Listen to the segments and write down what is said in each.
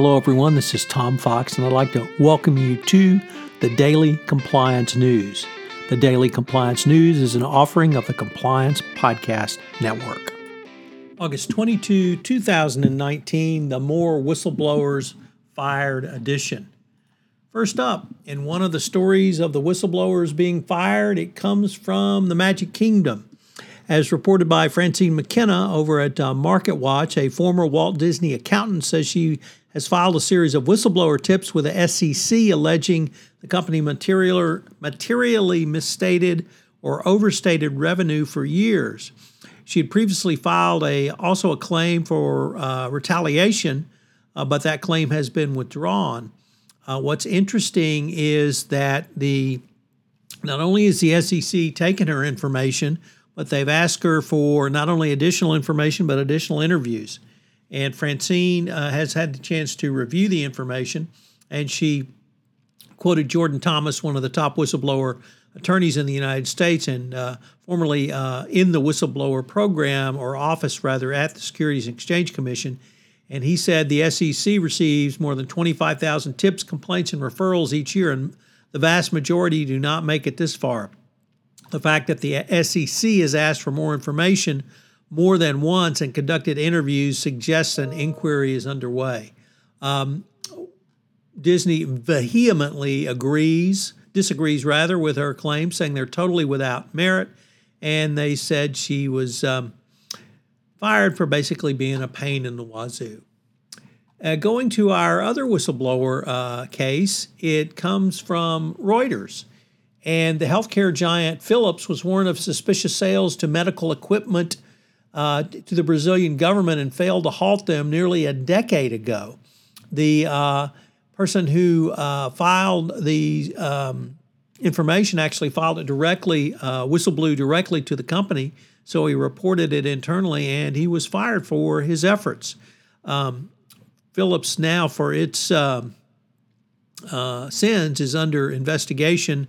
Hello, everyone. This is Tom Fox, and I'd like to welcome you to the Daily Compliance News. The Daily Compliance News is an offering of the Compliance Podcast Network. August 22, 2019, the More Whistleblowers Fired edition. First up, in one of the stories of the whistleblowers being fired, it comes from the Magic Kingdom. As reported by Francine McKenna over at uh, Market Watch, a former Walt Disney accountant says she has filed a series of whistleblower tips with the SEC alleging the company material, materially misstated or overstated revenue for years. She had previously filed a also a claim for uh, retaliation, uh, but that claim has been withdrawn. Uh, what's interesting is that the not only is the SEC taking her information, but they've asked her for not only additional information, but additional interviews. And Francine uh, has had the chance to review the information, and she quoted Jordan Thomas, one of the top whistleblower attorneys in the United States and uh, formerly uh, in the whistleblower program or office, rather, at the Securities and Exchange Commission. And he said the SEC receives more than 25,000 tips, complaints, and referrals each year, and the vast majority do not make it this far. The fact that the SEC has asked for more information more than once and conducted interviews suggests an inquiry is underway. Um, Disney vehemently agrees, disagrees rather, with her claims, saying they're totally without merit. And they said she was um, fired for basically being a pain in the wazoo. Uh, going to our other whistleblower uh, case, it comes from Reuters. And the healthcare giant Philips was warned of suspicious sales to medical equipment uh, to the Brazilian government and failed to halt them nearly a decade ago. The uh, person who uh, filed the um, information actually filed it directly, uh, whistleblew directly to the company, so he reported it internally and he was fired for his efforts. Um, Philips now, for its um, uh, sins, is under investigation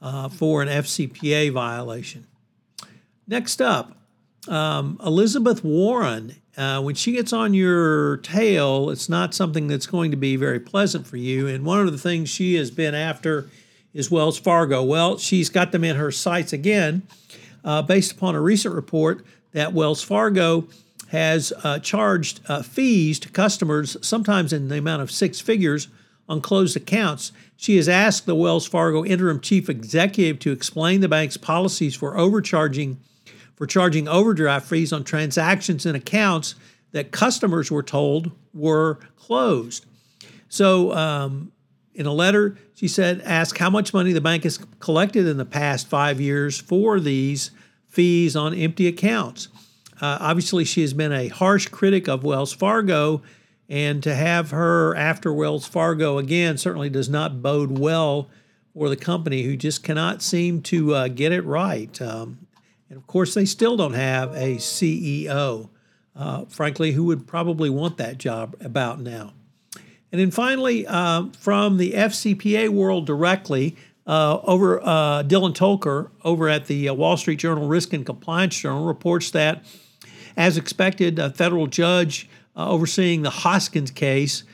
uh, for an FCPA violation. Next up, um, Elizabeth Warren. Uh, when she gets on your tail, it's not something that's going to be very pleasant for you. And one of the things she has been after is Wells Fargo. Well, she's got them in her sights again, uh, based upon a recent report that Wells Fargo has uh, charged uh, fees to customers, sometimes in the amount of six figures, on closed accounts. She has asked the Wells Fargo interim chief executive to explain the bank's policies for overcharging for charging overdraft fees on transactions and accounts that customers were told were closed. So, um, in a letter, she said, ask how much money the bank has collected in the past five years for these fees on empty accounts. Uh, obviously, she has been a harsh critic of Wells Fargo and to have her after Wells Fargo again certainly does not bode well for the company, who just cannot seem to uh, get it right. Um, and of course, they still don't have a CEO, uh, frankly, who would probably want that job about now. And then finally, uh, from the FCPA world directly, uh, over uh, Dylan Tokar over at the uh, Wall Street Journal Risk and Compliance Journal reports that, as expected, a federal judge uh, overseeing the Hoskins case,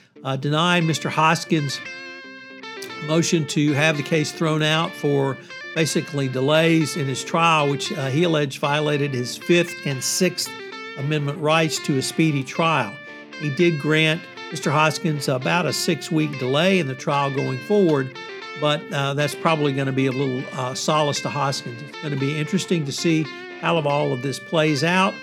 denied Mr. Hoskins' motion to have the case thrown out for basically delays in his trial, which uh, he alleged violated his Fifth and Sixth Amendment rights to a speedy trial. He did grant Mr. Hoskins about a six week delay in the trial going forward, but uh, that's probably going to be a little uh, solace to Hoskins. It's going to be interesting to see how all of this plays out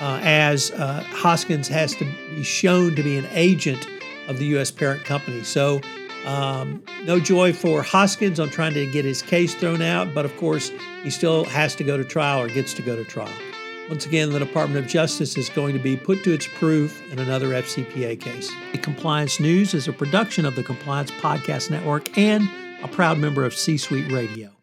uh, as uh, Hoskins has to be shown to be an agent of the U.S. parent company. So, um, no joy for Hoskins on trying to get his case thrown out, but of course, he still has to go to trial or gets to go to trial. Once again, the Department of Justice is going to be put to its proof in another FCPA case. The Compliance News is a production of the Compliance Podcast Network and a proud member of C Suite Radio.